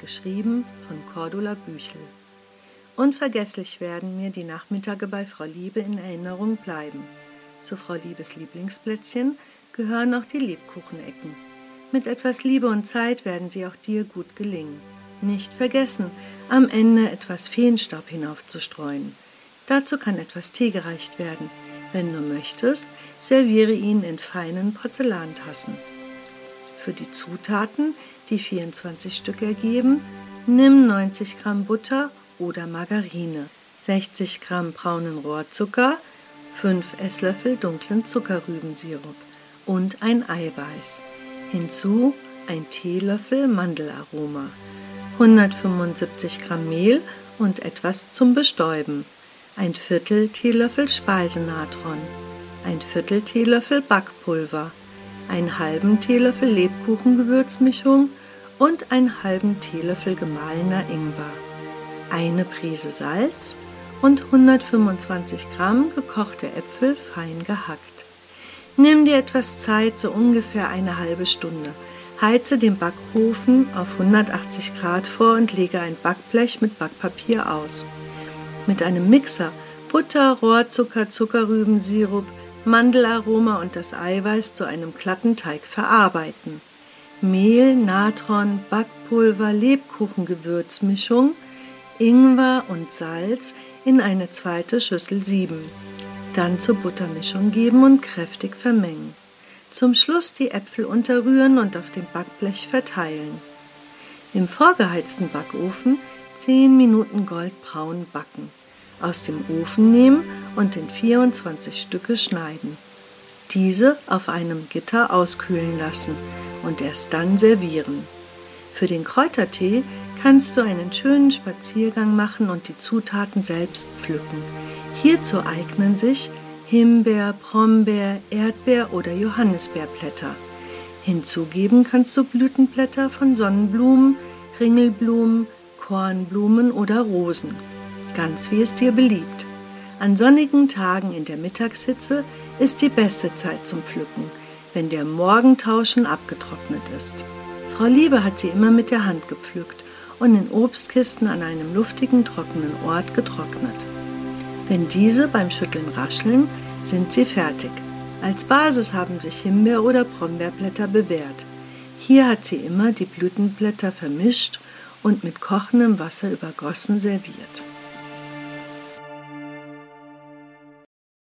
geschrieben von Cordula Büchel. Unvergesslich werden mir die Nachmittage bei Frau Liebe in Erinnerung bleiben. Zu Frau Liebes Lieblingsplätzchen gehören auch die Lebkuchenecken. Mit etwas Liebe und Zeit werden sie auch dir gut gelingen. Nicht vergessen, am Ende etwas Feenstaub hinaufzustreuen. Dazu kann etwas Tee gereicht werden. Wenn du möchtest, serviere ihn in feinen Porzellantassen. Für die Zutaten, die 24 Stück ergeben, nimm 90 Gramm Butter oder Margarine, 60 Gramm braunen Rohrzucker, 5 Esslöffel dunklen Zuckerrübensirup und ein Eiweiß. Hinzu ein Teelöffel Mandelaroma, 175 Gramm Mehl und etwas zum Bestäuben, ein Viertel Teelöffel Speisenatron, ein Viertel Teelöffel Backpulver, einen halben Teelöffel Lebkuchengewürzmischung und einen halben Teelöffel gemahlener Ingwer, eine Prise Salz und 125 Gramm gekochte Äpfel fein gehackt. Nimm dir etwas Zeit, so ungefähr eine halbe Stunde. Heize den Backofen auf 180 Grad vor und lege ein Backblech mit Backpapier aus. Mit einem Mixer Butter, Rohrzucker, Zuckerrübensirup, Mandelaroma und das Eiweiß zu einem glatten Teig verarbeiten. Mehl, Natron, Backpulver, Lebkuchengewürzmischung, Ingwer und Salz in eine zweite Schüssel sieben. Dann zur Buttermischung geben und kräftig vermengen. Zum Schluss die Äpfel unterrühren und auf dem Backblech verteilen. Im vorgeheizten Backofen 10 Minuten goldbraun backen aus dem Ofen nehmen und in 24 Stücke schneiden. Diese auf einem Gitter auskühlen lassen und erst dann servieren. Für den Kräutertee kannst du einen schönen Spaziergang machen und die Zutaten selbst pflücken. Hierzu eignen sich Himbeer, Brombeer, Erdbeer oder Johannisbeerblätter. Hinzugeben kannst du Blütenblätter von Sonnenblumen, Ringelblumen, Kornblumen oder Rosen ganz wie es dir beliebt. An sonnigen Tagen in der Mittagshitze ist die beste Zeit zum Pflücken, wenn der Morgentau schon abgetrocknet ist. Frau Liebe hat sie immer mit der Hand gepflückt und in Obstkisten an einem luftigen, trockenen Ort getrocknet. Wenn diese beim Schütteln rascheln, sind sie fertig. Als Basis haben sich Himbeer- oder Brombeerblätter bewährt. Hier hat sie immer die Blütenblätter vermischt und mit kochendem Wasser übergossen serviert.